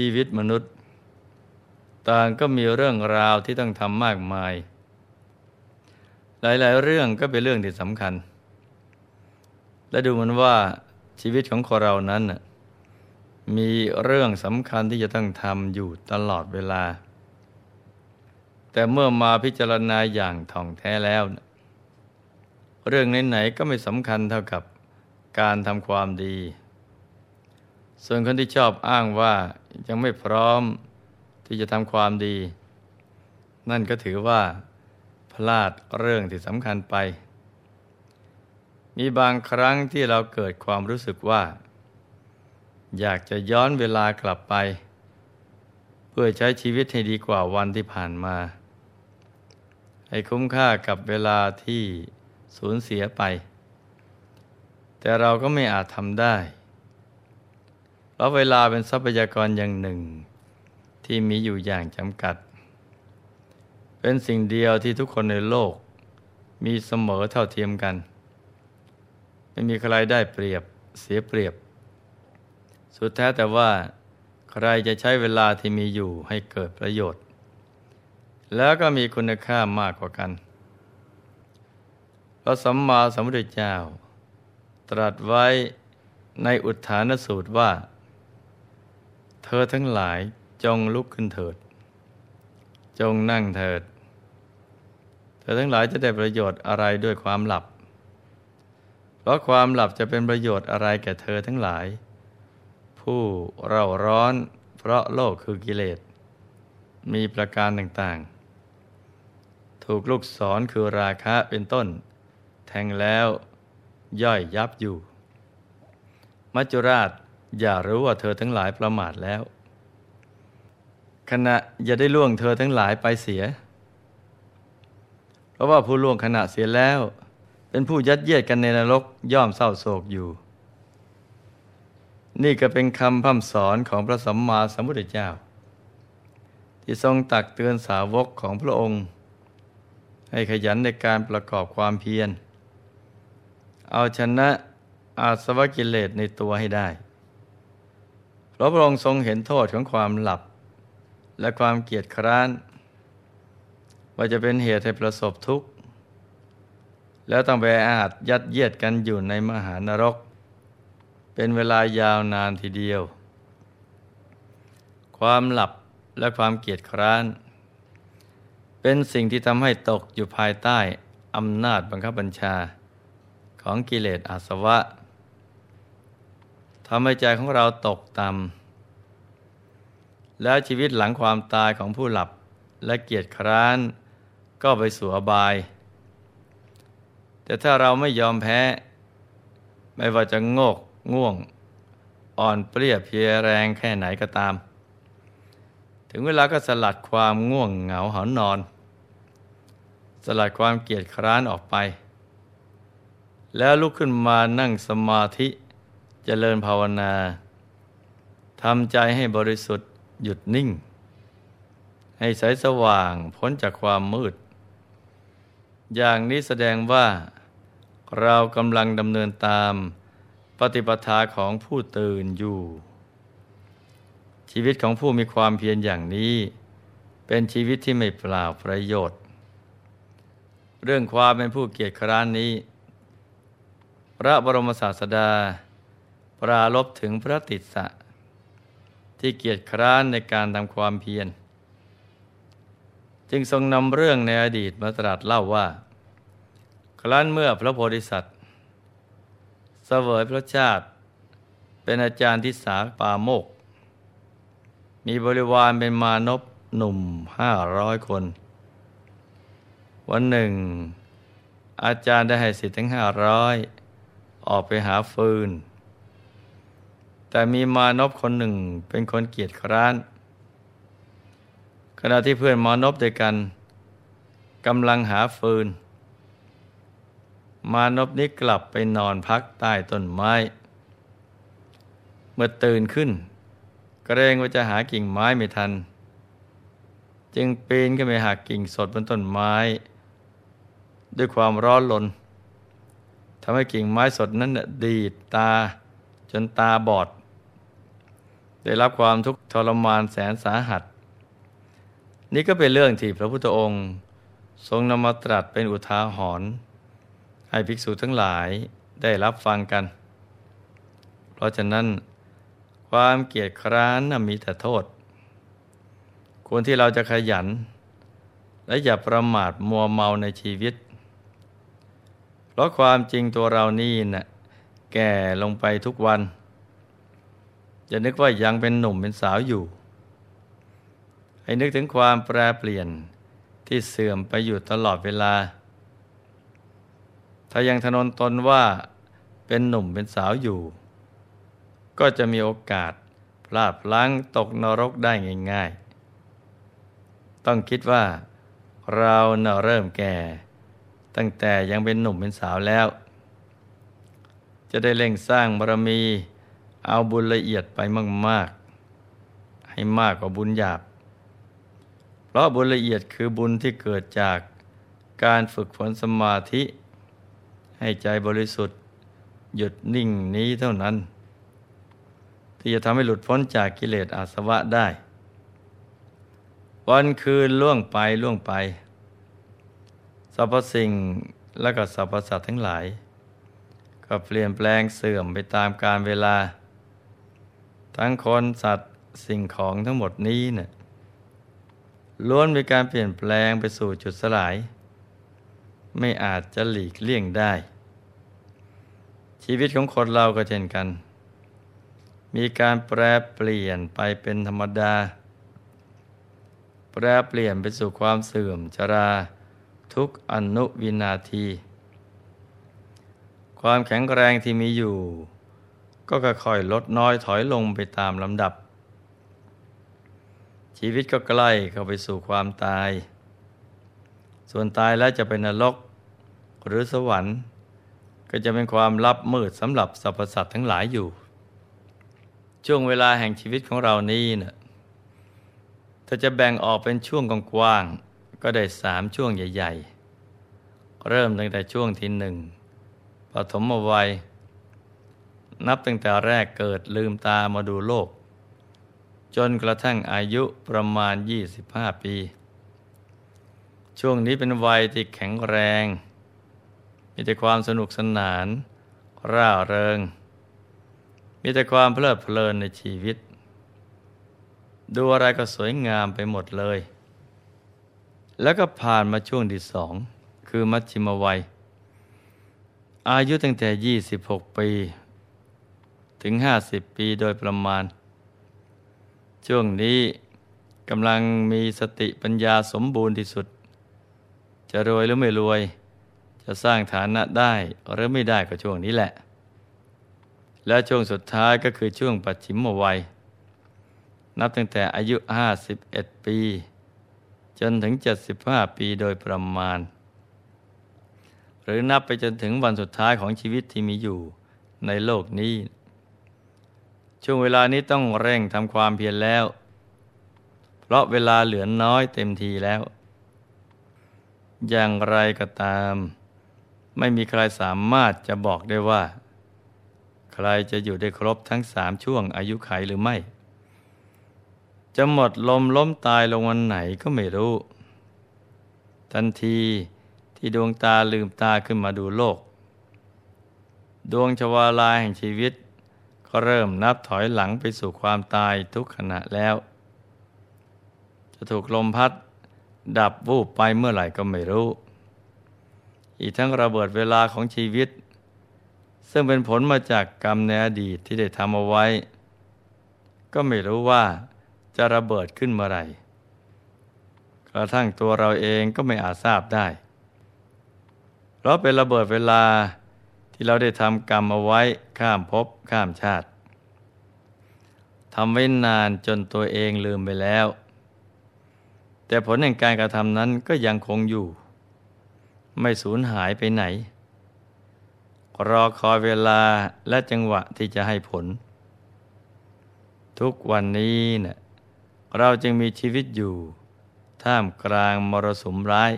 ชีวิตมนุษย์ ต่างก็มีเรื่องราวที่ต้องทำมากมาย หลายๆ เรื่องก็เป็นเรื่องที่สำคัญ และดูมันว่าชีวิตของคนเรานั้น มีเรื่องสำคัญที่จะต้องทำอยู่ตลอดเวลา แต่เมื่อมาพิจารณาอย่างท่องแท้แล้ว เรื่องไหนๆก็ไม่สำคัญเท่ากับการทำความดี ส่วนคนที่ชอบอ้างว่า ยังไม่พร้อมที่จะทำความดี นั่นก็ถือว่าพลาดเรื่องที่สำคัญไป มีบางครั้งที่เราเกิดความรู้สึกว่า อยากจะย้อนเวลากลับไป เพื่อใช้ชีวิตให้ดีกว่าวันที่ผ่านมา ให้คุ้มค่ากับเวลาที่สูญเสียไป แต่เราก็ไม่อาจทำได้ ราะเวลาเป็นทรัพยากรอย่างหนึ่ง ที่มีอยู่อย่างจำกัด เป็นสิ่งเดียวที่ทุกคนในโลก มีเสมอเท่าเทียมกัน ไม่มีใครได้เปรียบเสียเปรียบ สุดแท้แต่ว่าใครจะใช้เวลาที่มีอยู่ให้เกิดประโยชน์ แล้วก็มีคุณค่ามากกว่ากันพระสัมมาสัมพุทธเจ้า ตรัสไว้ในอุทานสูตรว่า เธอทั้งหลายจงลุกขึ้นเถิด จงนั่งเถิด เธอทั้งหลายจะได้ประโยชน์อะไรด้วยความหลับ เพราะความหลับจะเป็นประโยชน์อะไรแก่เธอทั้งหลาย ผู้เร่าร้อนเพราะโลกคือกิเลส มีประการต่างๆ ถูกลูกศรคือราคะเป็นต้น แทงแล้วย่อยยับอยู่ มัจจุราช อย่ารู้ว่าเธอทั้งหลายประมาทแล้ว ขณะอย่าได้ล่วงเธอทั้งหลายไปเสีย เพราะว่าผู้ล่วงขณะเสียแล้ว เป็นผู้ยัดเยียดกันในนรกย่อมเศร้าโศกอยู่ นี่ก็เป็นคำพร่ำสอนของพระสัมมาสัมพุทธเจ้า ที่ทรงตักเตือนสาวกของพระองค์ ให้ขยันในการประกอบความเพียร เอาชนะอาสวะกิเลสในตัวให้ได้ พราะพรองค์ทรงเห็นโทษของความหลับ และความเกียจคร้าน ว่าจะเป็นเหตุให้ประสบทุกข์ แล้วต้องไปอาจยัดเยียดกันอยู่ในมหานรก เป็นเวลายาวนานทีเดียว ความหลับและความเกียจคร้าน เป็นสิ่งที่ทำให้ตกอยู่ภายใต้อำนาจบังคับบัญชาของกิเลสอาสวะ ทำให้ใจของเราตกต่ำแล้วชีวิตหลังความตายของผู้หลับและเกียรติคร้านก็ไปสู่อบาย แต่ถ้าเราไม่ยอมแพ้ ไม่ว่าจะโงกง่วง อ่อนเปรี้ยเพียแรงแค่ไหนก็ตาม ถึงเวลาก็สลัดความง่วงเหงาหอนอน สลัดความเกียดคร้านออกไป แล้วลุกขึ้นมานั่งสมาธิ เจริญภาวนาทำใจให้บริสุทธิ์หยุดนิ่ง ให้ใสสว่างพ้นจากความมืด อย่างนี้แสดงว่าเรากำลังดำเนินตามปฏิปทาของผู้ตื่นอยู่ ชีวิตของผู้มีความเพียรอย่างนี้ เป็นชีวิตที่ไม่เปล่าประโยชน์ เรื่องความเป็นผู้เกียรติคร้านนี้ พระบรมศาสดา ปราลบถึงพระติสสะที่เกียรติคร้านในการทำความเพียร จึงทรงนำเรื่องในอดีตมาตรัสเล่าว่า ครั้นเมื่อพระโพธิสัตว์เสวยพระชาติ เป็นอาจารย์ที่สาปาโมก มีบริวารเป็นมานพหนุ่มห้าร้อยคน วันหนึ่ง อาจารย์ได้ให้สิทธิ์ทั้งห้าร้อยออกไปหาฟืน แต่มีมานพคนหนึ่งเป็นคนเกียจคร้าน ขณะที่เพื่อนมานพด้วยกันกำลังหาฟืน มานพนี้กลับไปนอนพักใต้ต้นไม้ เมื่อตื่นขึ้นกเกรงว่าจะหากิ่งไม้ไม่ทัน จึงปีนขึ้นไปหักกิ่งสดบนต้นไม้ ด้วยความร้อนลนทำให้กิ่งไม้สดนั้นดีดตาจนตาบอด ได้รับความทุกข์ทรมานแสนสาหัส นี่ก็เป็นเรื่องที่พระพุทธองค์ ทรงนำมาตรัสเป็นอุทาหรณ์ให้ภิกษุทั้งหลายได้รับฟังกัน เพราะฉะนั้น ความเกียดคร้านมีแต่โทษ ควรที่เราจะขยัน และอย่าประมาทมัวเมาในชีวิต เพราะความจริงตัวเรานี่นะ่ะแก่ลงไปทุกวัน จะนึกว่ายังเป็นหนุ่มเป็นสาวอยู่ ให้นึกถึงความแปรเปลี่ยนที่เสื่อมไปอยู่ตลอดเวลา ถ้ายังทนนตนว่าเป็นหนุ่มเป็นสาวอยู่ ก็จะมีโอกาสพลาดพลั้งตกนรกได้ง่ายๆ ต้องคิดว่าเราเน่าเริ่มแก่ ตั้งแต่ยังเป็นหนุ่มเป็นสาวแล้ว จะได้เร่งสร้างบารมี เอาบุญละเอียดไปมาก ๆ ให้มากกว่าบุญหยาบ เพราะบุญละเอียดคือบุญที่เกิดจากการฝึกฝนสมาธิ ให้ใจบริสุทธิ์ หยุดนิ่งนี้เท่านั้น ที่จะทำให้หลุดพ้นจากกิเลสอาสวะได้ วันคืนล่วงไปล่วงไปสรรพสิ่งและก็สรรพสัตว์ทั้งหลาย ก็เปลี่ยนแปลงเสื่อมไปตามกาลเวลา ทั้งคนสัตว์สิ่งของทั้งหมดนี้เนะี่ยล้วนมีการเปลี่ยนแปลงไปสู่จุดสลาย ไม่อาจจะหลีกเลี่ยงได้ ชีวิตของคนเราก็เช่นกัน มีการแปรเปลี่ยนไปเป็นธรรมดา แปรเปลี่ยนไปสู่ความเสื่อมชราทุกอนุวินาที ความแข็งแรงที่มีอยู่ ก็ค่อยๆลดน้อยถอยลงไปตามลำดับ ชีวิตก็ใกล้เข้าไปสู่ความตาย ส่วนตายแล้วจะเป็นนรกหรือสวรรค์ ก็จะเป็นความลับมืดสำหรับสรรพสัตว์ทั้งหลายอยู่ ช่วงเวลาแห่งชีวิตของเรานี้เนะ่ยถ้าจะแบ่งออกเป็นช่วงกว้างๆก็ได้สามช่วงใหญ่ ๆ เริ่มตั้งแต่ช่วงที่หนึ่งปฐมวัย นับตั้งแต่แรกเกิดลืมตามาดูโลก จนกระทั่งอายุประมาณ 25 ปี ช่วงนี้เป็นวัยที่แข็งแรง มีแต่ความสนุกสนาน ร่าเริง มีแต่ความเพลิดเพลินในชีวิต ดูอะไรก็สวยงามไปหมดเลย แล้วก็ผ่านมาช่วงที่สอง คือมัชชิมวัยอายุตั้งแต่ 26 ปี ถึงห้าสิบปีโดยประมาณ ช่วงนี้กำลังมีสติปัญญาสมบูรณ์ที่สุด จะรวยหรือไม่รวย จะสร้างฐานะได้หรือไม่ได้ก็ช่วงนี้แหละ และช่วงสุดท้ายก็คือช่วงปัจฉิมวัย นับตั้งแต่อายุ 51 ปี จนถึง 75 ปีโดยประมาณ หรือนับไปจนถึงวันสุดท้ายของชีวิตที่มีอยู่ในโลกนี้ ช่วงเวลานี้ต้องเร่งทำความเพียรแล้ว เพราะเวลาเหลือน้อยเต็มทีแล้ว อย่างไรก็ตาม ไม่มีใครสามารถจะบอกได้ว่า ใครจะอยู่ได้ครบทั้งสามช่วงอายุไขหรือไม่ จะหมดลมล้มตายลงวันไหนก็ไม่รู้ ทันทีที่ดวงตาลืมตาขึ้นมาดูโลก ดวงชวาลาแห่งชีวิต ก็เริ่มนับถอยหลังไปสู่ความตายทุกขณะแล้ว จะถูกลมพัดดับวูบไปเมื่อไหร่ก็ไม่รู้ อีกทั้งระเบิดเวลาของชีวิต ซึ่งเป็นผลมาจากกรรมในอดีตที่ได้ทำเอาไว้ ก็ไม่รู้ว่าจะระเบิดขึ้นเมื่อไหร่ กระทั่งตัวเราเองก็ไม่อาจทราบได้ เพราะเป็นระเบิดเวลา ที่เราได้ทำกรรมเอาไว้ข้ามภพข้ามชาติทำไว้นานจนตัวเองลืมไปแล้ว แต่ผลแห่งการกระทำนั้นก็ยังคงอยู่ ไม่สูญหายไปไหน รอคอยเวลาและจังหวะที่จะให้ผล ทุกวันนี้เนะ่ยเราจึงมีชีวิตอยู่ ท่ามกลางมรสุมร้าย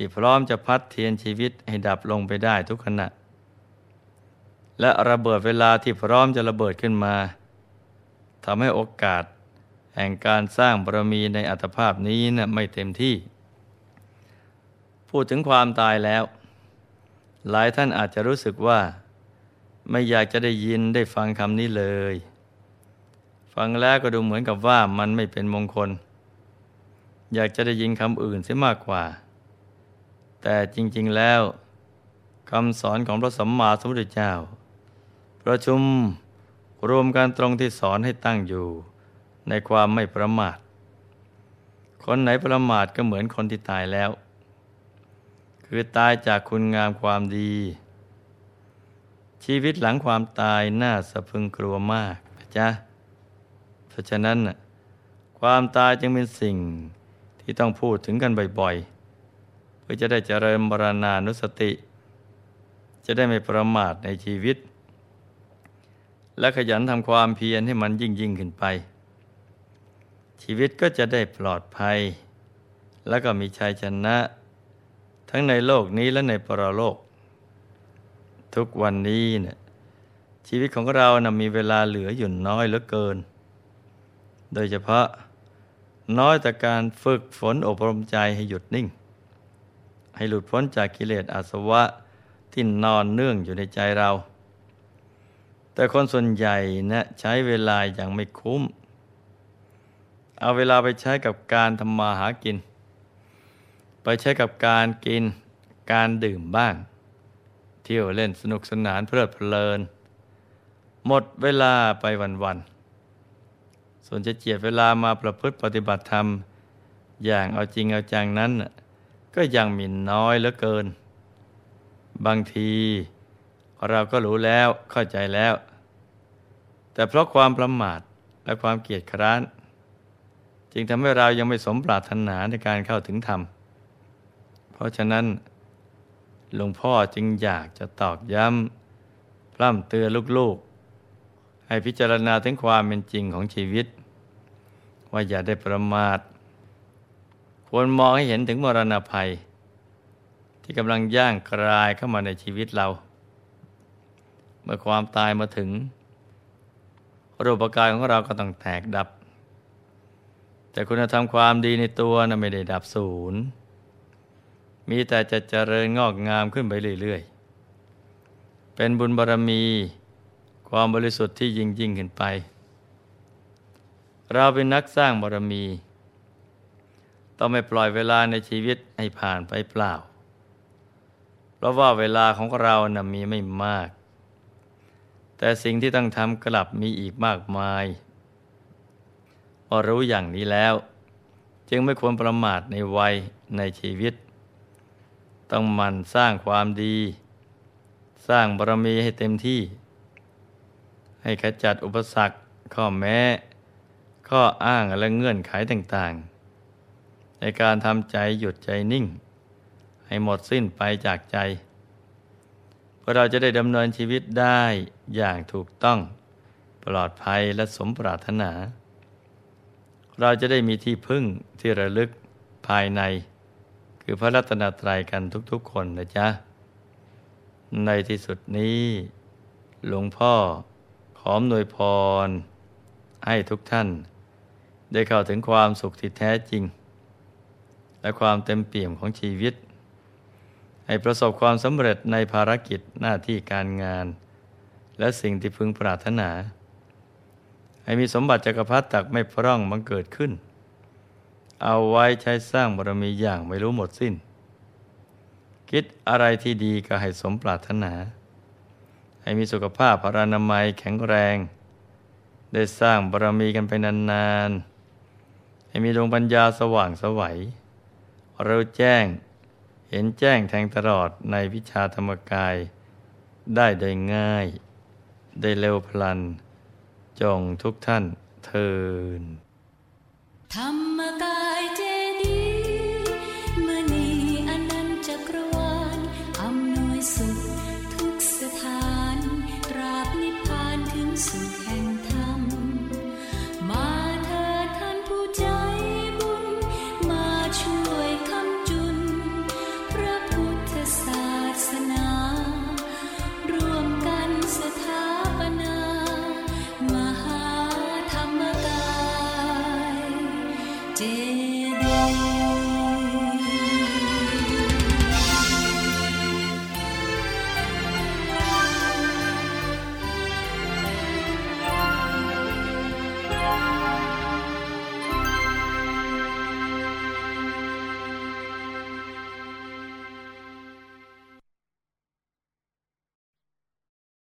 ที่พร้อมจะพัดเทียนชีวิตให้ดับลงไปได้ทุกขณะ และระเบิดเวลาที่พร้อมจะระเบิดขึ้นมาทำให้โอกาส แห่งการสร้างบารมีในอัตภาพนี้นะไม่เต็มที่ พูดถึงความตายแล้ว หลายท่านอาจจะรู้สึกว่า ไม่อยากจะได้ยินได้ฟังคำนี้เลย ฟังแล้วก็ดูเหมือนกับว่ามันไม่เป็นมงคล อยากจะได้ยินคำอื่นเสียมากกว่า แต่จริง ๆแล้วคำสอนของพระสัมมาสัมพุทธเจ้า ประชุมรวมกันตรงที่สอนให้ตั้งอยู่ ในความไม่ประมาท คนไหนประมาทก็เหมือนคนที่ตายแล้ว คือตายจากคุณงามความดี ชีวิตหลังความตายน่าสะพึงกลัวมากนะจ๊ะเพราะฉะนั้นความตายจึงเป็นสิ่งที่ต้องพูดถึงกันบ่อยๆ พื่อจะได้เจริญบรณานุสติ จะได้ไม่ประมาทในชีวิต และขยันทำความเพียรให้มันยิ่งยิ่งขึ้นไป ชีวิตก็จะได้ปลอดภัย แล้วก็มีชัยชนะ ทั้งในโลกนี้และในปรโลก ทุกวันนี้เนี่ยชีวิตของเรานะมีเวลาเหลืออยู่น้อยเหลือเกิน โดยเฉพาะน้อยแต่การฝึกฝนอบรมใจให้หยุดนิ่ง ให้หลุดพ้นจากกิเลสอาสวะที่นอนเนื่องอยู่ในใจเรา แต่คนส่วนใหญ่นะใช้เวลาอย่างไม่คุ้ม เอาเวลาไปใช้กับการทำมาหากิน ไปใช้กับการกิน การดื่มบ้าง เที่ยวเล่นสนุกสนานเพลิดเพลิน หมดเวลาไปวันๆ ส่วนจะเจียดเวลามาประพฤติปฏิบัติธรรม อย่างเอาจริงเอาจังนั้น ก็ยังมีน้อยเหลือเกิน บางทีเราก็รู้แล้วเข้าใจแล้ว แต่เพราะความประมาทและความเกียจคร้าน จึงทำให้เรายังไม่สมปรารถนาในการเข้าถึงธรรม เพราะฉะนั้นหลวงพ่อจึงอยากจะตอกย้ำพร่ำเตือนลูกๆ ให้พิจารณาถึงความเป็นจริงของชีวิต ว่าอย่าได้ประมาท ควรมองให้เห็นถึงมรณะภัย ที่กำลังย่างกลายเข้ามาในชีวิตเรา เมื่อความตายมาถึง รูปกายของเราก็ต้องแตกดับ แต่คุณธรรมความดีในตัวนะ่ะไม่ได้ดับศูนย์มีแต่จะเจริญงอกงามขึ้นไปเรื่อยๆ เป็นบุญบารรมี ความบริสุทธิ์ที่ยิ่งยิ่งขึ้นไป เราเป็นนักสร้างบารรมี ต้องไม่ปล่อยเวลาในชีวิตให้ผ่านไปเปล่า เพราะว่าเวลาของเรานะ่ะมีไม่มาก แต่สิ่งที่ต้องทำกลับมีอีกมากมายพอรู้อย่างนี้แล้ว จึงไม่ควรประมาทในวัยในชีวิต ต้องมันสร้างความดี สร้างบารมีให้เต็มที่ ให้ขจัดอุปสรรค ข้อแม้ ข้ออ้างและเงื่อนไขต่างๆ ในการทำใจหยุดใจนิ่ง ให้หมดสิ้นไปจากใจ เพื่อเราจะได้ดำเนินชีวิตได้อย่างถูกต้อง ปลอดภัยและสมปรารถนา เราจะได้มีที่พึ่งที่ระลึกภายใน คือพระรัตนตรัยกันทุกๆคนนะจ๊ะ ในที่สุดนี้ หลวงพ่อขอมนวยพร ให้ทุกท่าน ได้เข้าถึงความสุขที่แท้จริง และความเต็มเปี่ยมของชีวิต ให้ประสบความสำเร็จในภารกิจหน้าที่การงาน และสิ่งที่พึงปรารถนา ให้มีสมบัติจักรพรรดิตักไม่พร่องบังเกิดขึ้น เอาไว้ใช้สร้างบารมีอย่างไม่รู้หมดสิ้น คิดอะไรที่ดีก็ให้สมปรารถนา ให้มีสุขภาพพรานามัยแข็งแรง ได้สร้างบารมีกันไปนานๆให้มีดวงปัญญาสว่างสวัย ราแจ้ง เห็นแจ้งแทงตลอดในวิชาธรรมกาย ได้โดยง่าย ได้เร็วพลัน จงทุกท่านเทินธรรมกาย